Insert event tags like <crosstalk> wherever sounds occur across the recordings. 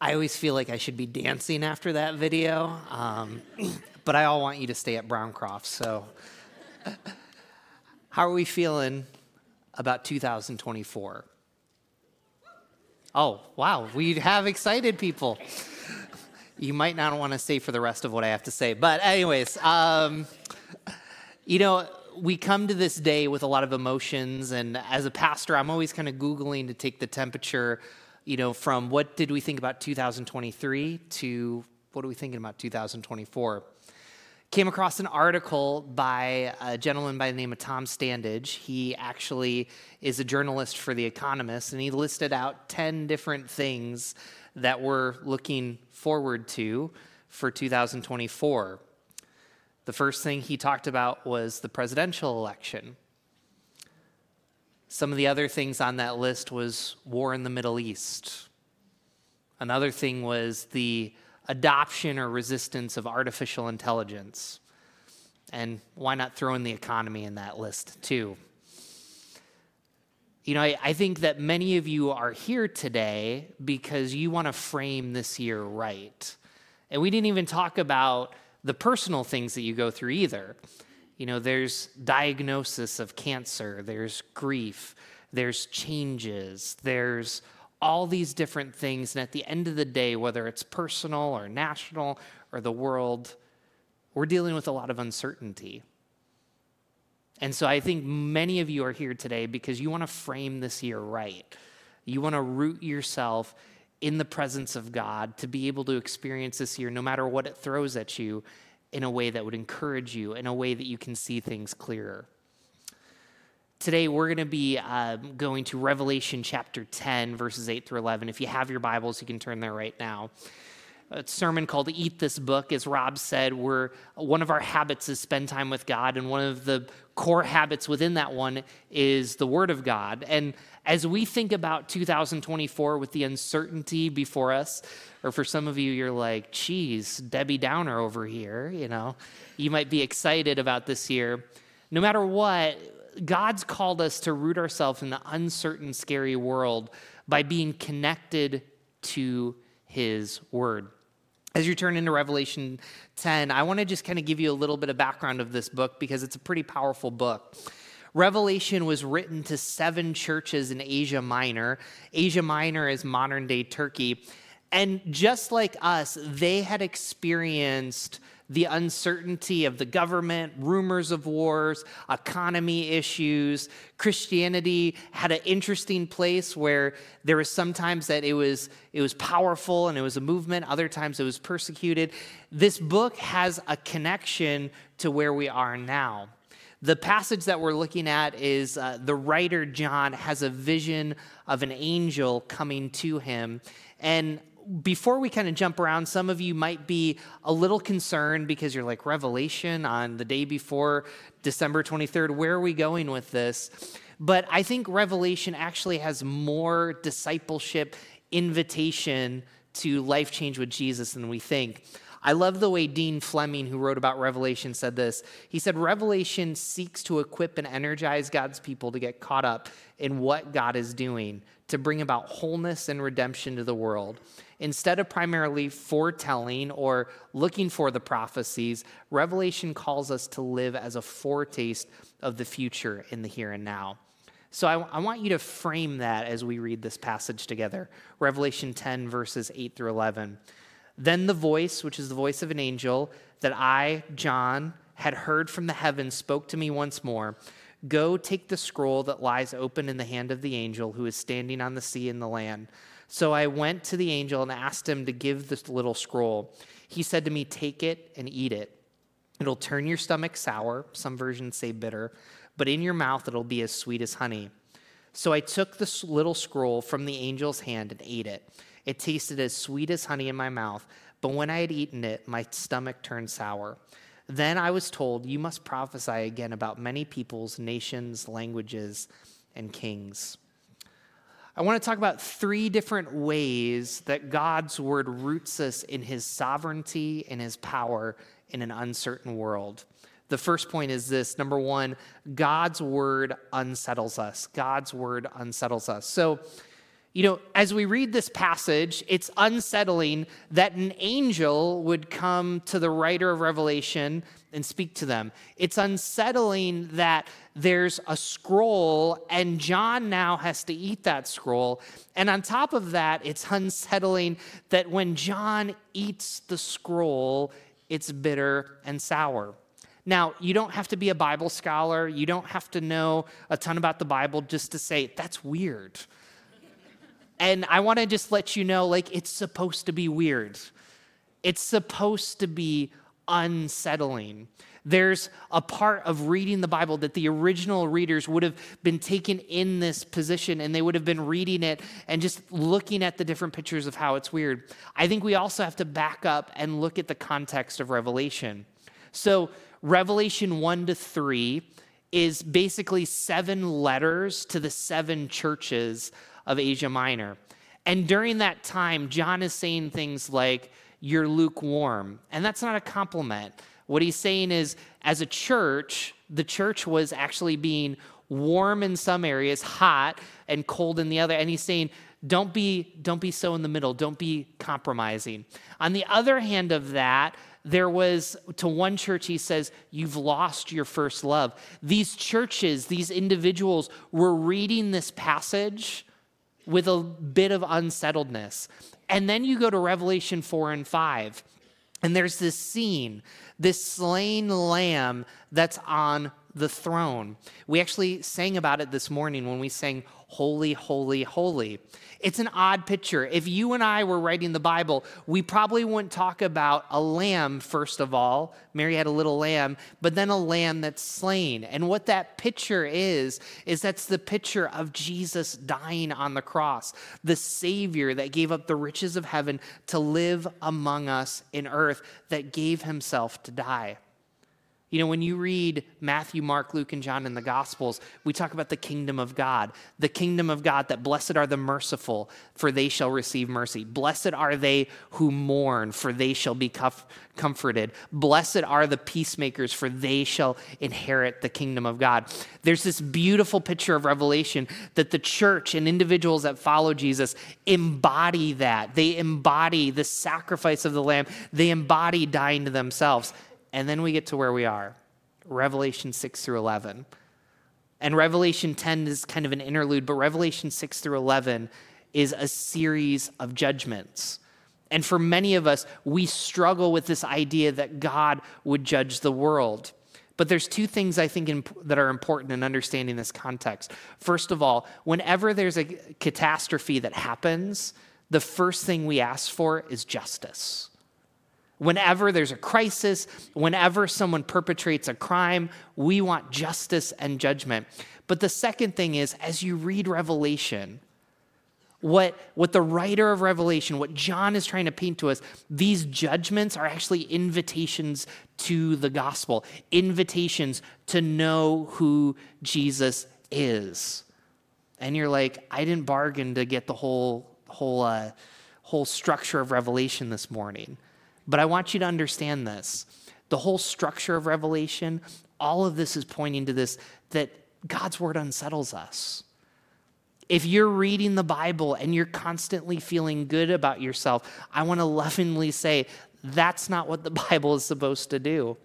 I always feel like I should be dancing after that video, um, <clears throat> but I all want you to stay at Browncroft. So, how are we feeling about 2024? Oh, wow, we have excited people. You might not want to stay for the rest of what I have to say, but, anyways, um, you know, we come to this day with a lot of emotions, and as a pastor, I'm always kind of Googling to take the temperature you know, from what did we think about 2023 to what are we thinking about 2024? Came across an article by a gentleman by the name of Tom Standage. He actually is a journalist for The Economist, and he listed out 10 different things that we're looking forward to for 2024. The first thing he talked about was the presidential election. Some of the other things on that list was war in the Middle East. Another thing was the adoption or resistance of artificial intelligence. And why not throw in the economy in that list too? You know, I, I think that many of you are here today because you want to frame this year right. And we didn't even talk about the personal things that you go through either. You know, there's diagnosis of cancer, there's grief, there's changes, there's all these different things. And at the end of the day, whether it's personal or national or the world, we're dealing with a lot of uncertainty. And so I think many of you are here today because you want to frame this year right. You want to root yourself in the presence of God to be able to experience this year, no matter what it throws at you, in a way that would encourage you, in a way that you can see things clearer. Today, we're going to be uh, going to Revelation chapter 10, verses 8 through 11. If you have your Bibles, you can turn there right now. A sermon called Eat This Book. As Rob said, we're, one of our habits is spend time with God, and one of the core habits within that one is the Word of God. And as we think about 2024 with the uncertainty before us, or for some of you, you're like, geez, Debbie Downer over here, you know, you might be excited about this year. No matter what, God's called us to root ourselves in the uncertain, scary world by being connected to His Word. As you turn into Revelation 10, I want to just kind of give you a little bit of background of this book because it's a pretty powerful book. Revelation was written to seven churches in Asia Minor. Asia Minor is modern day Turkey. And just like us, they had experienced the uncertainty of the government, rumors of wars, economy issues. Christianity had an interesting place where there was sometimes that it was it was powerful and it was a movement, other times it was persecuted. This book has a connection to where we are now. The passage that we're looking at is uh, the writer John has a vision of an angel coming to him. And before we kind of jump around, some of you might be a little concerned because you're like, Revelation on the day before December 23rd, where are we going with this? But I think Revelation actually has more discipleship invitation to life change with Jesus than we think. I love the way Dean Fleming, who wrote about Revelation, said this. He said, Revelation seeks to equip and energize God's people to get caught up in what God is doing to bring about wholeness and redemption to the world. Instead of primarily foretelling or looking for the prophecies, Revelation calls us to live as a foretaste of the future in the here and now. So I, I, want you to frame that as we read this passage together Revelation 10, verses 8 through 11. Then the voice, which is the voice of an angel, that I, John, had heard from the heavens, spoke to me once more Go take the scroll that lies open in the hand of the angel who is standing on the sea and the land. So I went to the angel and asked him to give this little scroll. He said to me, Take it and eat it. It'll turn your stomach sour, some versions say bitter, but in your mouth it'll be as sweet as honey. So I took this little scroll from the angel's hand and ate it. It tasted as sweet as honey in my mouth, but when I had eaten it, my stomach turned sour. Then I was told, You must prophesy again about many peoples, nations, languages, and kings. I want to talk about three different ways that God's word roots us in his sovereignty and his power in an uncertain world. The first point is this number one, God's word unsettles us. God's word unsettles us. So, you know, as we read this passage, it's unsettling that an angel would come to the writer of Revelation and speak to them. It's unsettling that there's a scroll and John now has to eat that scroll. And on top of that, it's unsettling that when John eats the scroll, it's bitter and sour. Now, you don't have to be a Bible scholar, you don't have to know a ton about the Bible just to say, that's weird. And I want to just let you know like, it's supposed to be weird. It's supposed to be unsettling. There's a part of reading the Bible that the original readers would have been taken in this position and they would have been reading it and just looking at the different pictures of how it's weird. I think we also have to back up and look at the context of Revelation. So, Revelation 1 to 3 is basically seven letters to the seven churches of Asia Minor. And during that time, John is saying things like, You're lukewarm. And that's not a compliment. What he's saying is, as a church, the church was actually being warm in some areas, hot, and cold in the other. And he's saying, don't be, don't be so in the middle. Don't be compromising. On the other hand of that, there was to one church, he says, You've lost your first love. These churches, these individuals were reading this passage with a bit of unsettledness. And then you go to Revelation 4 and 5, and there's this scene, this slain lamb that's on the throne. We actually sang about it this morning when we sang Holy, Holy, Holy. It's an odd picture. If you and I were writing the Bible, we probably wouldn't talk about a lamb, first of all. Mary had a little lamb, but then a lamb that's slain. And what that picture is, is that's the picture of Jesus dying on the cross, the Savior that gave up the riches of heaven to live among us in earth, that gave himself to die. You know, when you read Matthew, Mark, Luke, and John in the Gospels, we talk about the kingdom of God. The kingdom of God, that blessed are the merciful, for they shall receive mercy. Blessed are they who mourn, for they shall be comforted. Blessed are the peacemakers, for they shall inherit the kingdom of God. There's this beautiful picture of Revelation that the church and individuals that follow Jesus embody that. They embody the sacrifice of the Lamb, they embody dying to themselves. And then we get to where we are Revelation 6 through 11. And Revelation 10 is kind of an interlude, but Revelation 6 through 11 is a series of judgments. And for many of us, we struggle with this idea that God would judge the world. But there's two things I think imp- that are important in understanding this context. First of all, whenever there's a catastrophe that happens, the first thing we ask for is justice. Whenever there's a crisis, whenever someone perpetrates a crime, we want justice and judgment. But the second thing is, as you read Revelation, what, what the writer of Revelation, what John is trying to paint to us, these judgments are actually invitations to the gospel, invitations to know who Jesus is. And you're like, I didn't bargain to get the whole, whole, uh, whole structure of Revelation this morning. But I want you to understand this. The whole structure of Revelation, all of this is pointing to this that God's word unsettles us. If you're reading the Bible and you're constantly feeling good about yourself, I want to lovingly say that's not what the <laughs> Bible is supposed to do.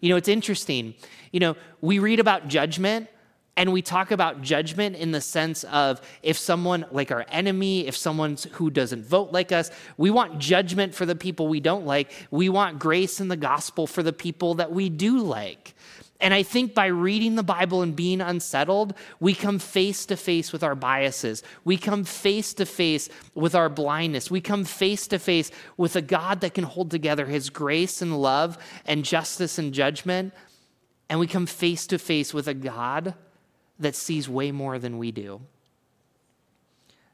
You know, it's interesting. You know, we read about judgment, and we talk about judgment in the sense of if someone like our enemy, if someone who doesn't vote like us, we want judgment for the people we don't like. We want grace in the gospel for the people that we do like. And I think by reading the Bible and being unsettled, we come face to face with our biases. We come face to face with our blindness. We come face to face with a God that can hold together his grace and love and justice and judgment. And we come face to face with a God that sees way more than we do.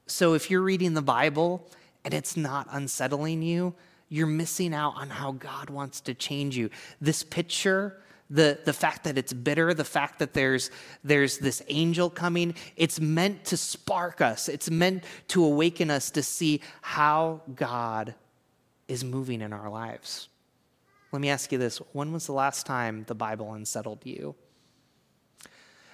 So if you're reading the Bible and it's not unsettling you, you're missing out on how God wants to change you. This picture, the, the fact that it's bitter, the fact that there's, there's this angel coming, it's meant to spark us. It's meant to awaken us to see how God is moving in our lives. Let me ask you this when was the last time the Bible unsettled you?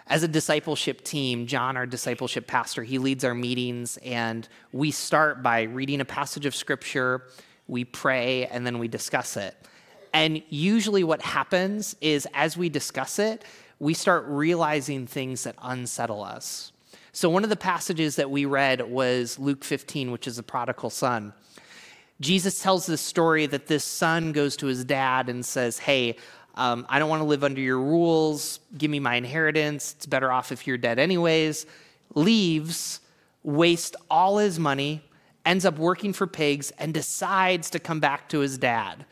As a discipleship team, John, our discipleship pastor, he leads our meetings, and we start by reading a passage of scripture, we pray, and then we discuss it. And usually, what happens is as we discuss it, we start realizing things that unsettle us. So, one of the passages that we read was Luke 15, which is the prodigal son. Jesus tells this story that this son goes to his dad and says, Hey, um, I don't want to live under your rules. Give me my inheritance. It's better off if you're dead, anyways. Leaves, wastes all his money, ends up working for pigs, and decides to come back to his dad.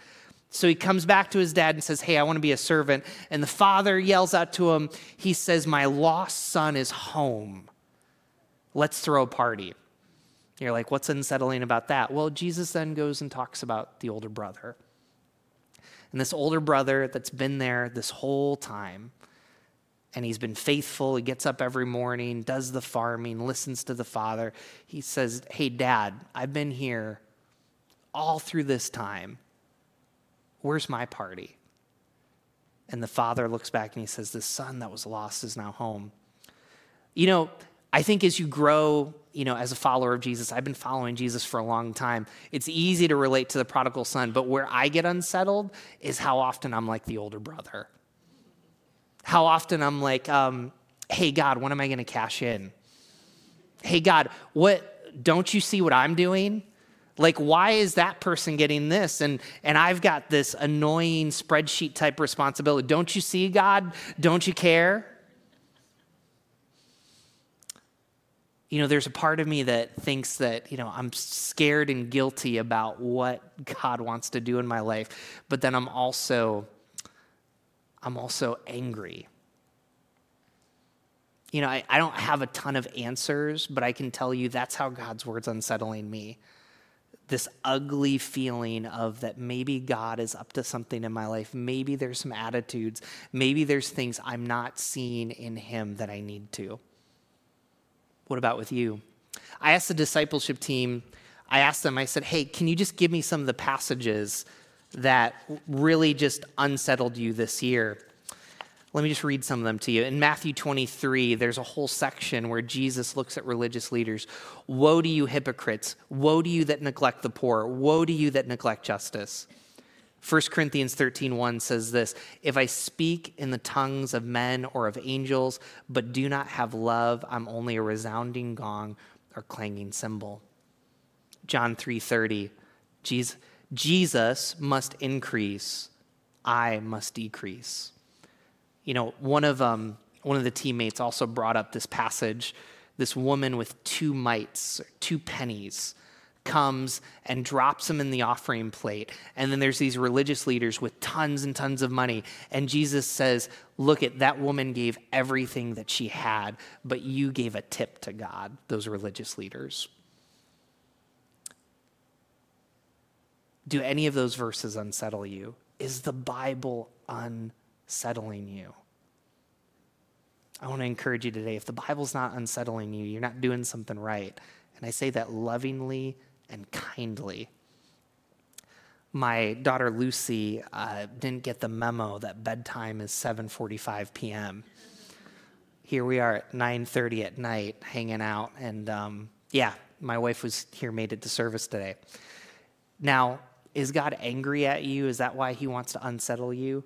So he comes back to his dad and says, Hey, I want to be a servant. And the father yells out to him, He says, My lost son is home. Let's throw a party. You're like, What's unsettling about that? Well, Jesus then goes and talks about the older brother. And this older brother that's been there this whole time, and he's been faithful. He gets up every morning, does the farming, listens to the father. He says, Hey, dad, I've been here all through this time. Where's my party? And the father looks back and he says, The son that was lost is now home. You know, I think as you grow, you know, as a follower of Jesus, I've been following Jesus for a long time. It's easy to relate to the prodigal son, but where I get unsettled is how often I'm like the older brother. How often I'm like, um, hey, God, when am I going to cash in? Hey, God, what, don't you see what I'm doing? Like, why is that person getting this? And, and I've got this annoying spreadsheet type responsibility. Don't you see, God? Don't you care? You know, there's a part of me that thinks that, you know, I'm scared and guilty about what God wants to do in my life, but then I'm also I'm also angry. You know, I, I don't have a ton of answers, but I can tell you that's how God's word's unsettling me. This ugly feeling of that maybe God is up to something in my life. Maybe there's some attitudes. Maybe there's things I'm not seeing in Him that I need to. What about with you? I asked the discipleship team, I asked them, I said, hey, can you just give me some of the passages that really just unsettled you this year? Let me just read some of them to you. In Matthew 23, there's a whole section where Jesus looks at religious leaders. Woe to you, hypocrites! Woe to you that neglect the poor! Woe to you that neglect justice! 1 Corinthians 13:1 says this, "If I speak in the tongues of men or of angels, but do not have love, I'm only a resounding gong or clanging cymbal." John 3:30, Jesus, Jesus must increase, I must decrease. You know, one of um, one of the teammates also brought up this passage, this woman with two mites, two pennies comes and drops them in the offering plate. And then there's these religious leaders with tons and tons of money. And Jesus says, Look at that woman gave everything that she had, but you gave a tip to God, those religious leaders. Do any of those verses unsettle you? Is the Bible unsettling you? I want to encourage you today if the Bible's not unsettling you, you're not doing something right. And I say that lovingly and kindly. My daughter Lucy uh, didn't get the memo that bedtime is 7:45 p.m. Here we are at 9:30 at night, hanging out, and um, yeah, my wife was here, made it to service today. Now, is God angry at you? Is that why He wants to unsettle you?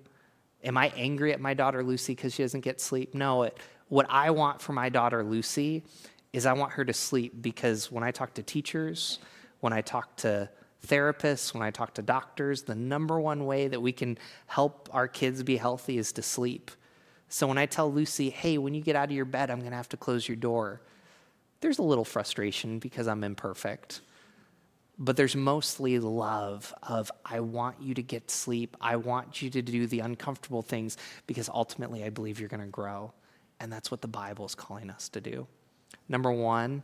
Am I angry at my daughter Lucy because she doesn't get sleep? No. It, what I want for my daughter Lucy is I want her to sleep because when I talk to teachers, when I talk to therapists, when I talk to doctors, the number one way that we can help our kids be healthy is to sleep. So when I tell Lucy, hey, when you get out of your bed, I'm going to have to close your door, there's a little frustration because I'm imperfect. But there's mostly love of, I want you to get sleep. I want you to do the uncomfortable things because ultimately I believe you're going to grow. And that's what the Bible is calling us to do. Number one,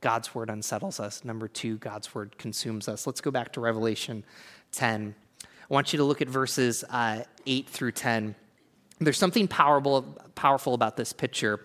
God's word unsettles us. Number two, God's word consumes us. Let's go back to Revelation 10. I want you to look at verses uh, 8 through 10. There's something powerful, powerful about this picture.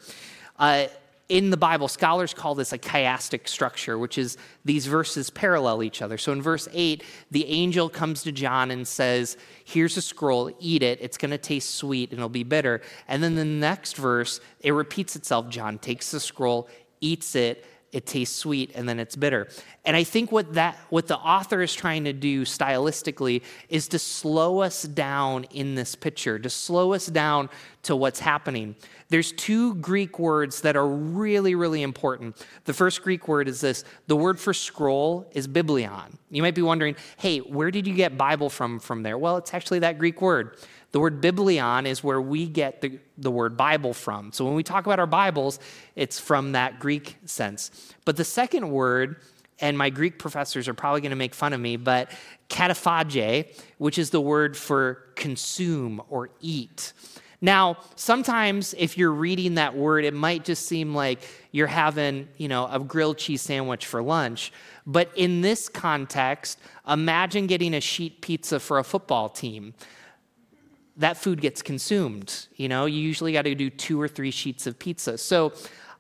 Uh, in the Bible, scholars call this a chiastic structure, which is these verses parallel each other. So in verse 8, the angel comes to John and says, Here's a scroll, eat it. It's going to taste sweet and it'll be bitter. And then the next verse, it repeats itself. John takes the scroll, eats it, it tastes sweet and then it's bitter. And I think what that what the author is trying to do stylistically is to slow us down in this picture, to slow us down to what's happening. There's two Greek words that are really really important. The first Greek word is this. The word for scroll is biblion. You might be wondering, "Hey, where did you get Bible from from there?" Well, it's actually that Greek word. The word biblion is where we get the, the word Bible from. So when we talk about our Bibles, it's from that Greek sense. But the second word, and my Greek professors are probably going to make fun of me, but kataphage, which is the word for consume or eat. Now, sometimes if you're reading that word, it might just seem like you're having, you know, a grilled cheese sandwich for lunch. But in this context, imagine getting a sheet pizza for a football team that food gets consumed. You know, you usually got to do two or three sheets of pizza. So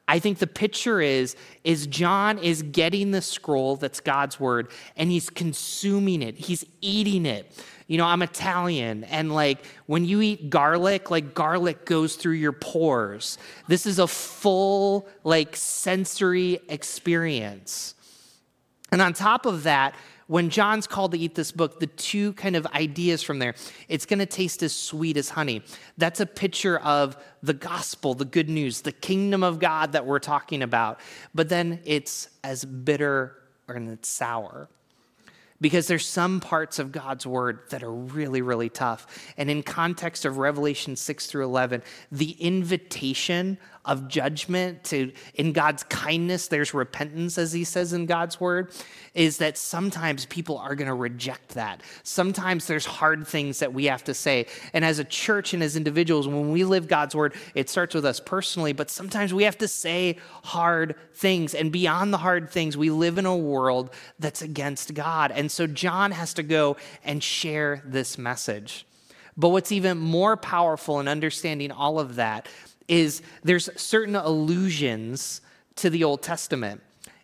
I think the picture is is John is getting the scroll that's God's word and he's consuming it. He's eating it. You know, I'm Italian and like when you eat garlic, like garlic goes through your pores. This is a full like sensory experience. And on top of that, when John's called to eat this book, the two kind of ideas from there, it's going to taste as sweet as honey. That's a picture of the gospel, the good news, the kingdom of God that we're talking about. But then it's as bitter and it's sour because there's some parts of God's word that are really, really tough. And in context of Revelation 6 through 11, the invitation of judgment to in God's kindness there's repentance as he says in God's word is that sometimes people are going to reject that. Sometimes there's hard things that we have to say. And as a church and as individuals when we live God's word it starts with us personally but sometimes we have to say hard things and beyond the hard things we live in a world that's against God. And so John has to go and share this message. But what's even more powerful in understanding all of that is there's certain allusions to the Old Testament.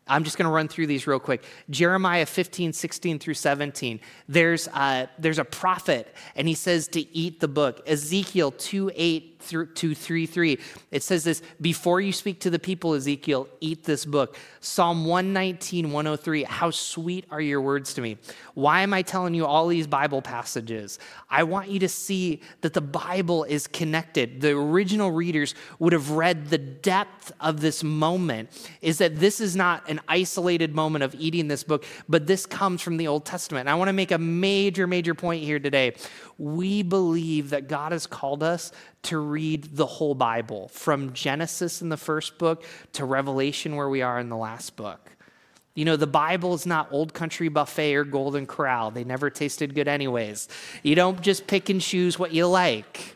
I'm just going to run through these real quick. Jeremiah 15, 16 through 17. There's, uh, there's a prophet, and he says to eat the book. Ezekiel 2, 8 through 2, 3, 3. It says this Before you speak to the people, Ezekiel, eat this book. Psalm 119, 103. How sweet are your words to me. Why am I telling you all these Bible passages? I want you to see that the Bible is connected. The original readers would have read the depth of this moment, is that this is not an isolated moment of eating this book, but this comes from the Old Testament. And I want to make a major, major point here today. We believe that God has called us to read the whole Bible, from Genesis in the first book to Revelation, where we are in the last book. You know, the Bible is not Old Country Buffet or Golden Corral. They never tasted good, anyways. You don't just pick and choose what you like.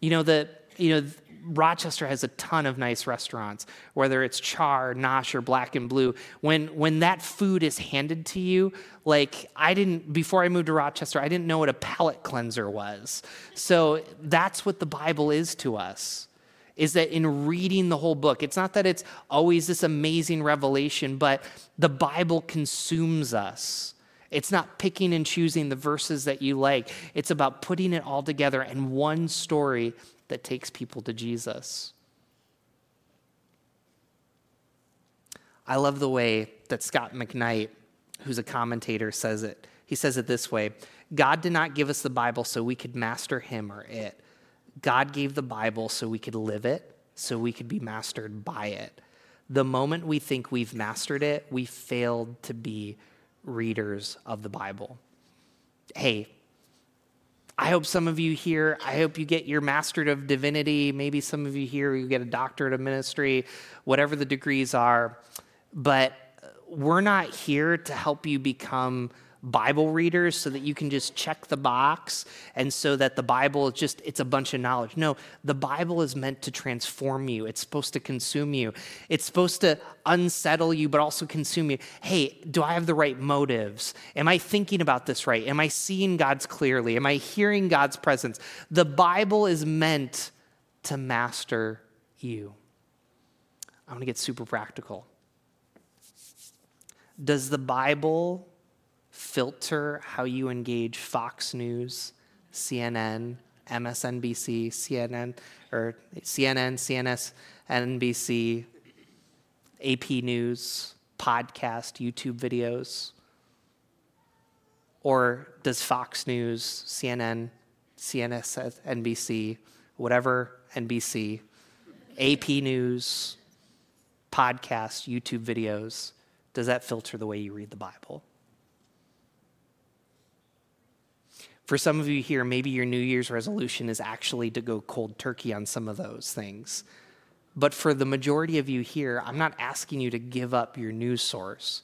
You know, the, you know, Rochester has a ton of nice restaurants, whether it's Char, Nosh, or Black and Blue. When when that food is handed to you, like I didn't before I moved to Rochester, I didn't know what a palate cleanser was. So that's what the Bible is to us is that in reading the whole book, it's not that it's always this amazing revelation, but the Bible consumes us. It's not picking and choosing the verses that you like. It's about putting it all together in one story that takes people to Jesus. I love the way that Scot McKnight, who's a commentator, says it. He says it this way God did not give us the Bible so we could master him or it. God gave the Bible so we could live it, so we could be mastered by it. The moment we think we've mastered it, we failed to be readers of the Bible. Hey, I hope some of you here, I hope you get your Master of divinity. Maybe some of you here, you get a doctorate of ministry, whatever the degrees are. But we're not here to help you become Bible readers so that you can just check the box and so that the Bible is just, it's a bunch of knowledge. No, the Bible is meant to transform you. It's supposed to consume you. It's supposed to unsettle you, but also consume you. Hey, do I have the right motives? Am I thinking about this right? Am I seeing God's clearly? Am I hearing God's presence? The Bible is meant to master you. I want to get super practical. Does the Bible filter how you engage Fox News, CNN, MSNBC, CNN, or CNN, CNS, NBC, AP News, podcast, YouTube videos? Or does Fox News, CNN, CNS, NBC, whatever NBC, AP News, podcast, YouTube videos, does that filter the way you read the Bible? For some of you here, maybe your New Year's resolution is actually to go cold turkey on some of those things. But for the majority of you here, I'm not asking you to give up your news source.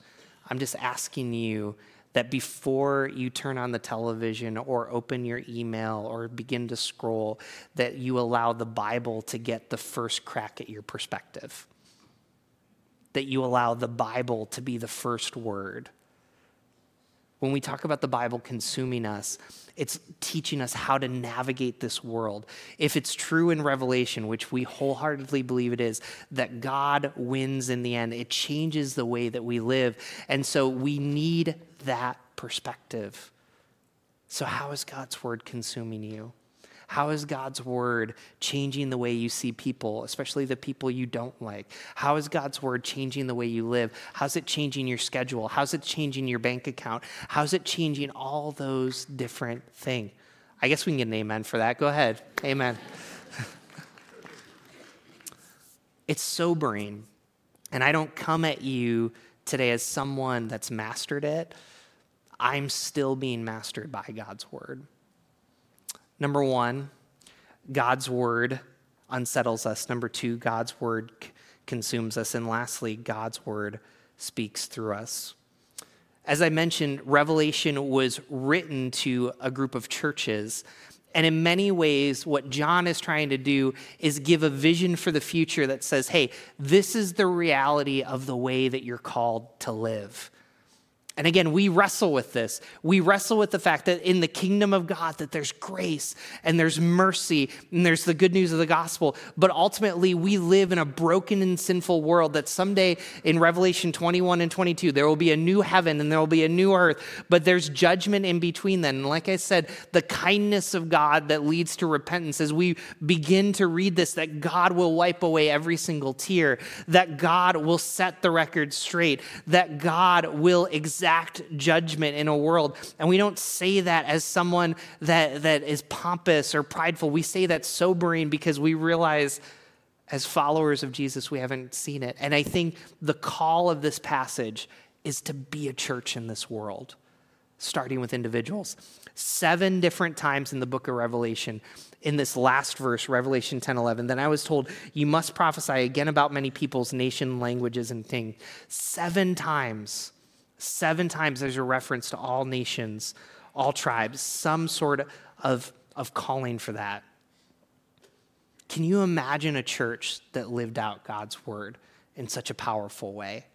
I'm just asking you that before you turn on the television or open your email or begin to scroll, that you allow the Bible to get the first crack at your perspective. That you allow the Bible to be the first word. When we talk about the Bible consuming us, it's teaching us how to navigate this world. If it's true in Revelation, which we wholeheartedly believe it is, that God wins in the end, it changes the way that we live. And so we need that perspective. So, how is God's word consuming you? How is God's word changing the way you see people, especially the people you don't like? How is God's word changing the way you live? How's it changing your schedule? How's it changing your bank account? How's it changing all those different things? I guess we can get an amen for that. Go ahead. Amen. <laughs> it's sobering. And I don't come at you today as someone that's mastered it. I'm still being mastered by God's word. Number one, God's word unsettles us. Number two, God's word c- consumes us. And lastly, God's word speaks through us. As I mentioned, Revelation was written to a group of churches. And in many ways, what John is trying to do is give a vision for the future that says, hey, this is the reality of the way that you're called to live. And again, we wrestle with this. We wrestle with the fact that in the kingdom of God that there's grace and there's mercy and there's the good news of the gospel, but ultimately we live in a broken and sinful world that someday in Revelation 21 and 22 there will be a new heaven and there will be a new earth, but there's judgment in between then. And like I said, the kindness of God that leads to repentance as we begin to read this that God will wipe away every single tear, that God will set the record straight, that God will exact exact judgment in a world. And we don't say that as someone that, that is pompous or prideful. We say that sobering because we realize as followers of Jesus, we haven't seen it. And I think the call of this passage is to be a church in this world, starting with individuals. Seven different times in the book of Revelation, in this last verse, Revelation 10 11, then I was told, You must prophesy again about many peoples, nation, languages, and things. Seven times Seven times there's a reference to all nations, all tribes, some sort of, of calling for that. Can you imagine a church that lived out God's word in such a powerful way?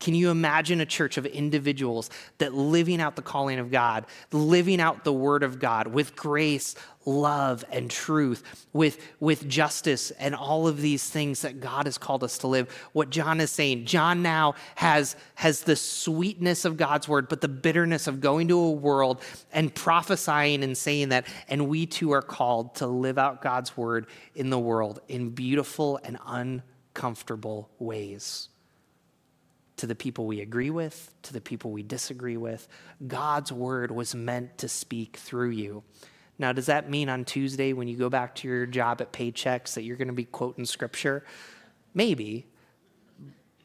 Can you imagine a church of individuals that living out the calling of God, living out the word of God with grace, love, and truth, with, with justice, and all of these things that God has called us to live? What John is saying, John now has, has the sweetness of God's word, but the bitterness of going to a world and prophesying and saying that. And we too are called to live out God's word in the world in beautiful and uncomfortable ways to the people we agree with, to the people we disagree with. God's word was meant to speak through you. Now, does that mean on Tuesday when you go back to your job at Paychex that you're going to be quoting scripture? Maybe.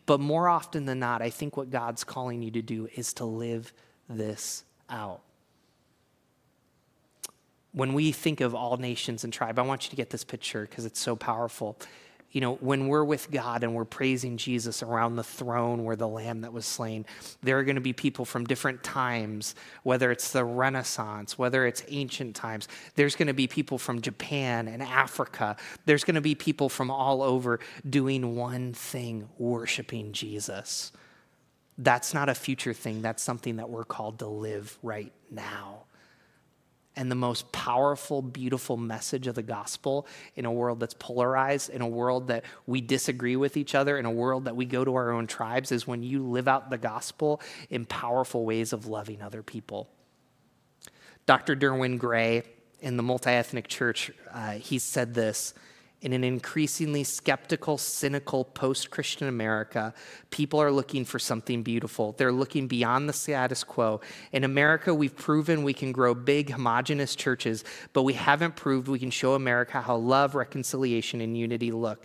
But more often than not, I think what God's calling you to do is to live this out. When we think of all nations and tribe, I want you to get this picture because it's so powerful you know, when we're with God and we're praising Jesus around the throne where the lamb that was slain, there are going to be people from different times, whether it's the Renaissance, whether it's ancient times. There's going to be people from Japan and Africa. There's going to be people from all over doing one thing, worshiping Jesus. That's not a future thing, that's something that we're called to live right now. And the most powerful, beautiful message of the gospel in a world that's polarized, in a world that we disagree with each other, in a world that we go to our own tribes, is when you live out the gospel in powerful ways of loving other people. Dr. Derwin Gray in the multi ethnic church, uh, he said this in an increasingly skeptical, cynical post Christian America, people are looking for something beautiful. They're looking beyond the status quo. In America, we've proven we can grow big, homogenous churches, but we haven't proved we can show America how love, reconciliation, and unity look.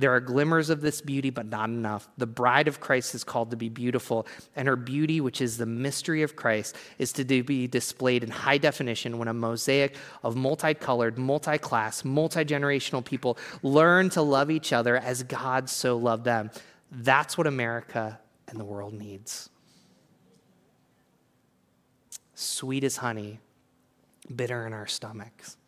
There are glimmers of this beauty, but not enough. The bride of Christ is called to be beautiful, and her beauty, which is the mystery of Christ, is to be displayed in high definition when a mosaic of multicolored, multi class, multi generational people learn to love each other as God so loved them. That's what America and the world needs. Sweet as honey, bitter in our stomachs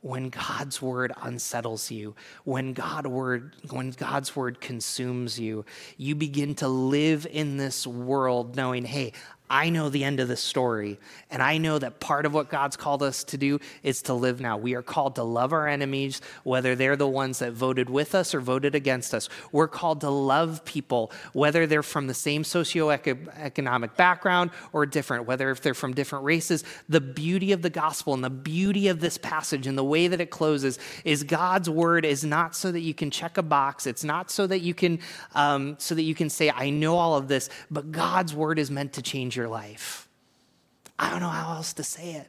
when God's word unsettles you, when God word when God's word consumes you, you begin to live in this world knowing, hey, I know the end of the story. And I know that part of what God's called us to do is to live now. We are called to love our enemies, whether they're the ones that voted with us or voted against us. We're called to love people, whether they're from the same socioeconomic background or different, whether if they're from different races. The beauty of the gospel and the beauty of this passage and the way that it closes is God's word is not so that you can check a box. It's not so that you can um, so that you can say, I know all of this, but God's word is meant to change your life. I don't know how else to say it.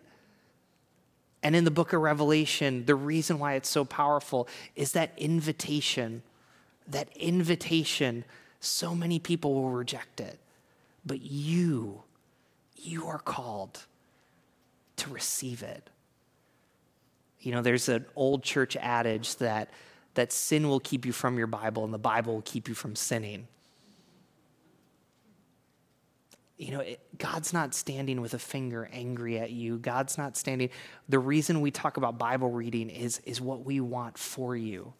And in the book of Revelation, the reason why it's so powerful is that invitation. That invitation, so many people will reject it. But you, you are called to receive it. You know, there's an old church adage that, that sin will keep you from your Bible and the Bible will keep you from sinning you know, it, God's not standing with a finger angry at you. God's not standing. The reason we talk about Bible reading is, is what we want for you.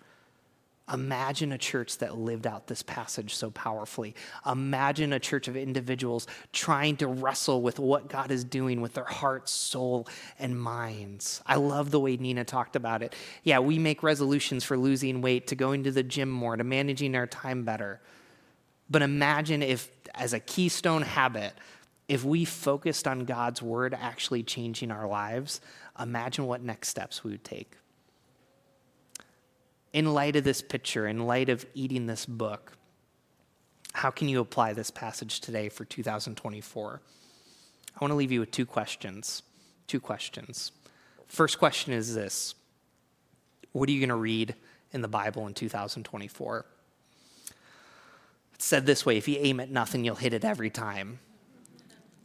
Imagine a church that lived out this passage so powerfully. Imagine a church of individuals trying to wrestle with what God is doing with their hearts, soul, and minds. I love the way Nina talked about it. Yeah, we make resolutions for losing weight, to going to the gym more, to managing our time better. But imagine if, as a keystone habit, if we focused on God's word actually changing our lives, imagine what next steps we would take. In light of this picture, in light of eating this book, how can you apply this passage today for 2024? I want to leave you with two questions. Two questions. First question is this What are you going to read in the Bible in 2024? Said this way if you aim at nothing, you'll hit it every time.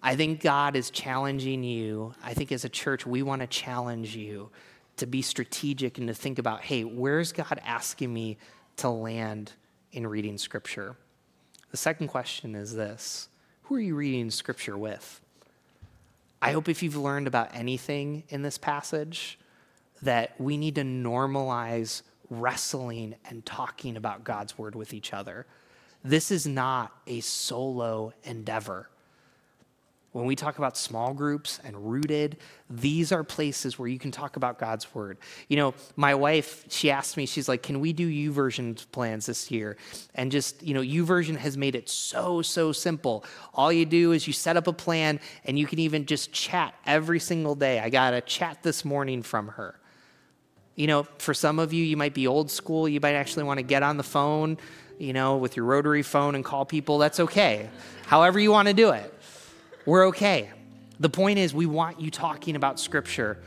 I think God is challenging you. I think as a church, we want to challenge you to be strategic and to think about hey, where's God asking me to land in reading scripture? The second question is this Who are you reading scripture with? I hope if you've learned about anything in this passage, that we need to normalize wrestling and talking about God's word with each other. This is not a solo endeavor. When we talk about small groups and rooted, these are places where you can talk about God's word. You know, my wife, she asked me, she's like, can we do YouVersion plans this year? And just, you know, YouVersion has made it so, so simple. All you do is you set up a plan and you can even just chat every single day. I got a chat this morning from her. You know, for some of you, you might be old school. You might actually want to get on the phone you know, with your rotary phone and call people, that's okay. However, you want to do it, we're okay. The point is, we want you talking about Scripture.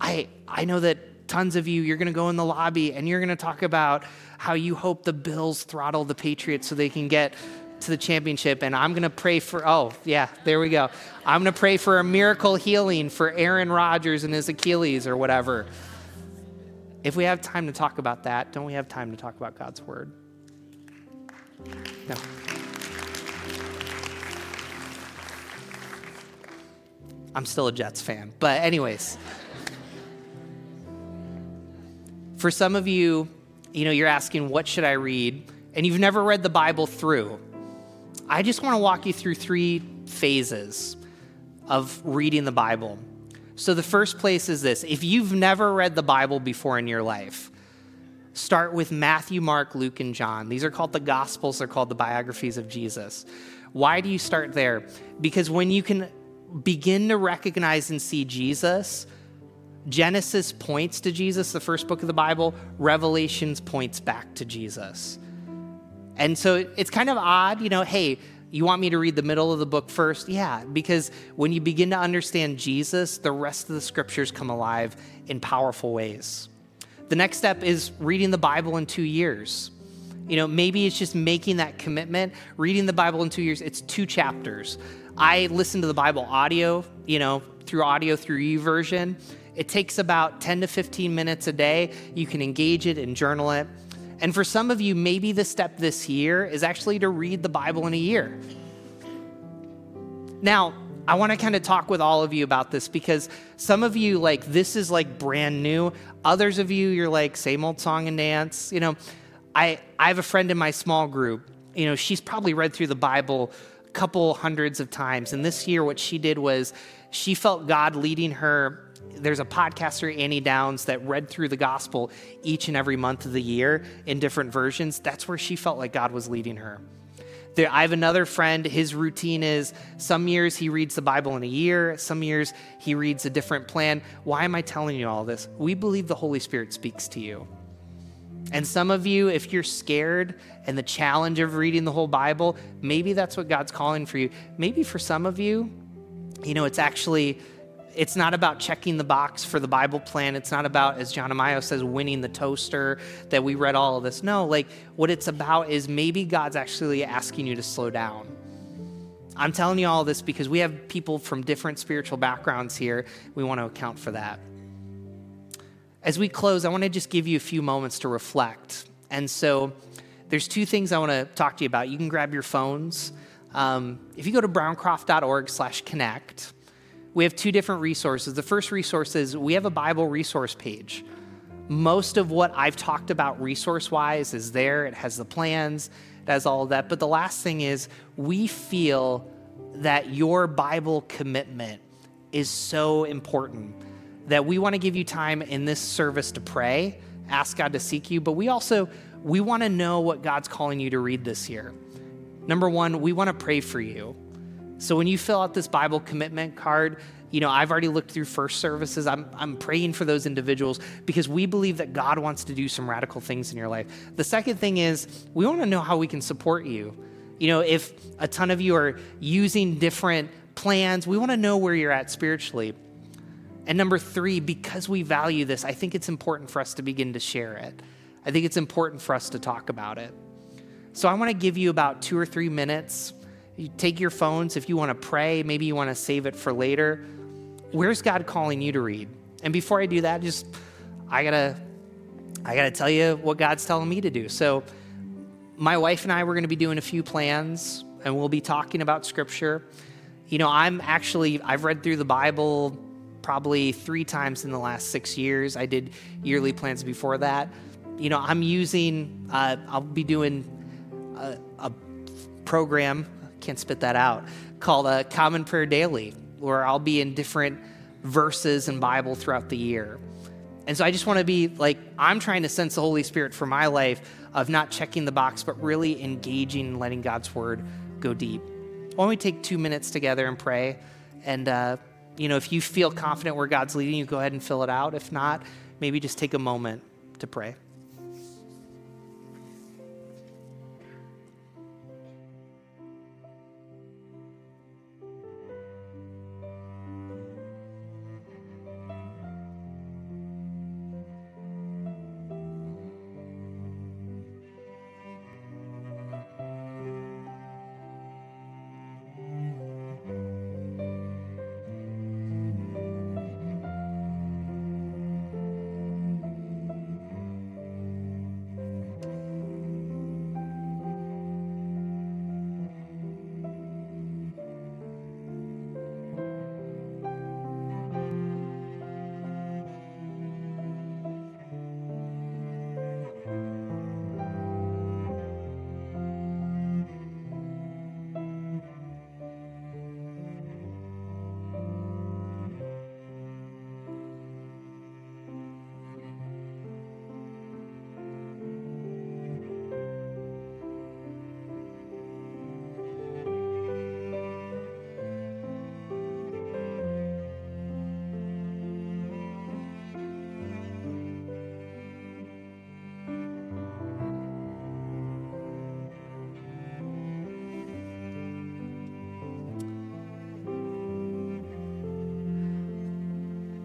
I, I know that tons of you, you're going to go in the lobby and you're going to talk about how you hope the Bills throttle the Patriots so they can get to the championship. And I'm going to pray for, oh, yeah, there we go. I'm going to pray for a miracle healing for Aaron Rodgers and his Achilles or whatever. If we have time to talk about that, don't we have time to talk about God's word? No. I'm still a Jets fan. But, anyways, for some of you, you know, you're asking, what should I read? And you've never read the Bible through. I just want to walk you through three phases of reading the Bible. So, the first place is this if you've never read the Bible before in your life, start with Matthew, Mark, Luke, and John. These are called the Gospels, they're called the biographies of Jesus. Why do you start there? Because when you can begin to recognize and see Jesus, Genesis points to Jesus, the first book of the Bible, Revelations points back to Jesus. And so it's kind of odd, you know, hey, you want me to read the middle of the book first? Yeah, because when you begin to understand Jesus, the rest of the scriptures come alive in powerful ways. The next step is reading the Bible in two years. You know, maybe it's just making that commitment. Reading the Bible in two years, it's two chapters. I listen to the Bible audio, you know, through audio through YouVersion. It takes about 10 to 15 minutes a day. You can engage it and journal it. And for some of you, maybe the step this year is actually to read the Bible in a year. Now, I want to kind of talk with all of you about this because some of you, like, this is like brand new. Others of you, you're like, same old song and dance. You know, I, I have a friend in my small group. You know, she's probably read through the Bible a couple hundreds of times. And this year, what she did was she felt God leading her there's a podcaster, Annie Downs, that read through the gospel each and every month of the year in different versions. That's where she felt like God was leading her. There, I have another friend, his routine is some years he reads the Bible in a year, some years he reads a different plan. Why am I telling you all this? We believe the Holy Spirit speaks to you. And some of you, if you're scared and the challenge of reading the whole Bible, maybe that's what God's calling for you. Maybe for some of you, you know, it's actually it's not about checking the box for the Bible plan. It's not about, as John Amayo says, winning the toaster, that we read all of this. No, like what it's about is maybe God's actually asking you to slow down. I'm telling you all this because we have people from different spiritual backgrounds here. We want to account for that. As we close, I want to just give you a few moments to reflect. And so there's two things I want to talk to you about. You can grab your phones. Um, if you go to browncroft.org slash connect, we have two different resources. The first resource is we have a Bible resource page. Most of what I've talked about resource wise is there. It has the plans, it has all of that. But the last thing is we feel that your Bible commitment is so important that we want to give you time in this service to pray, ask God to seek you, but we also we want to know what God's calling you to read this year. Number 1, we want to pray for you. So when you fill out this Bible commitment card, you know, I've already looked through first services. I'm, I'm praying for those individuals because we believe that God wants to do some radical things in your life. The second thing is we want to know how we can support you. You know, if a ton of you are using different plans, we want to know where you're at spiritually. And number three, because we value this, I think it's important for us to begin to share it. I think it's important for us to talk about it. So I want to give you about two or three minutes you take your phones if you want to pray, maybe you want to save it for later. Where's God calling you to read? And before I do that, just I got to I got to tell you what God's telling me to do. So my wife and I were going to be doing a few plans and we'll be talking about scripture. You know, I'm actually I've read through the Bible probably 3 times in the last 6 years. I did yearly plans before that. You know, I'm using uh, I'll be doing a, a program can't spit that out, called a Common Prayer Daily, where I'll be in different verses and Bible throughout the year. And so I just want to be like, I'm trying to sense the Holy Spirit for my life of not checking the box, but really engaging and letting God's word go deep. Why don't we take two minutes together and pray? And, uh, you know, if you feel confident where God's leading you, go ahead and fill it out. If not, maybe just take a moment to pray.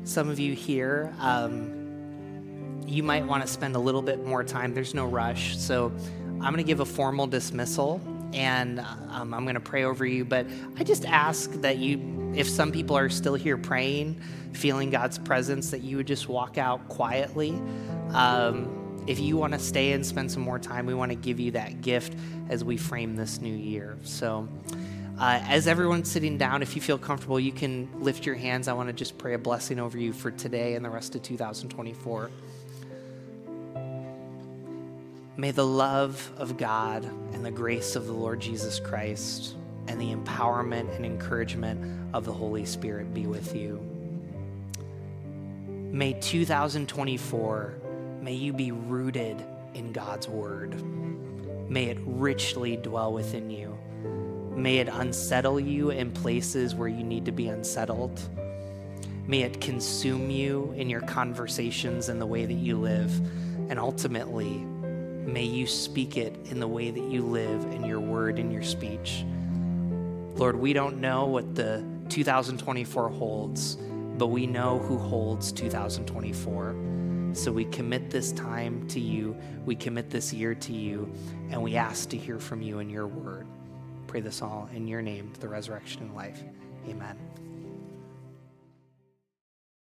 Some of you here, um, you might want to spend a little bit more time. There's no rush. So I'm going to give a formal dismissal and um, I'm going to pray over you. But I just ask that you, if some people are still here praying, feeling God's presence, that you would just walk out quietly. Um, if you want to stay and spend some more time, we want to give you that gift as we frame this new year. So, uh, as everyone's sitting down, if you feel comfortable, you can lift your hands. I want to just pray a blessing over you for today and the rest of 2024. May the love of God and the grace of the Lord Jesus Christ and the empowerment and encouragement of the Holy Spirit be with you. May 2024, may you be rooted in God's word. May it richly dwell within you. May it unsettle you in places where you need to be unsettled. May it consume you in your conversations and the way that you live. And ultimately, May you speak it in the way that you live in your word and your speech. Lord, we don't know what the 2024 holds, but we know who holds 2024. So we commit this time to you, we commit this year to you, and we ask to hear from you in your word. Pray this all in your name, the resurrection and life. Amen.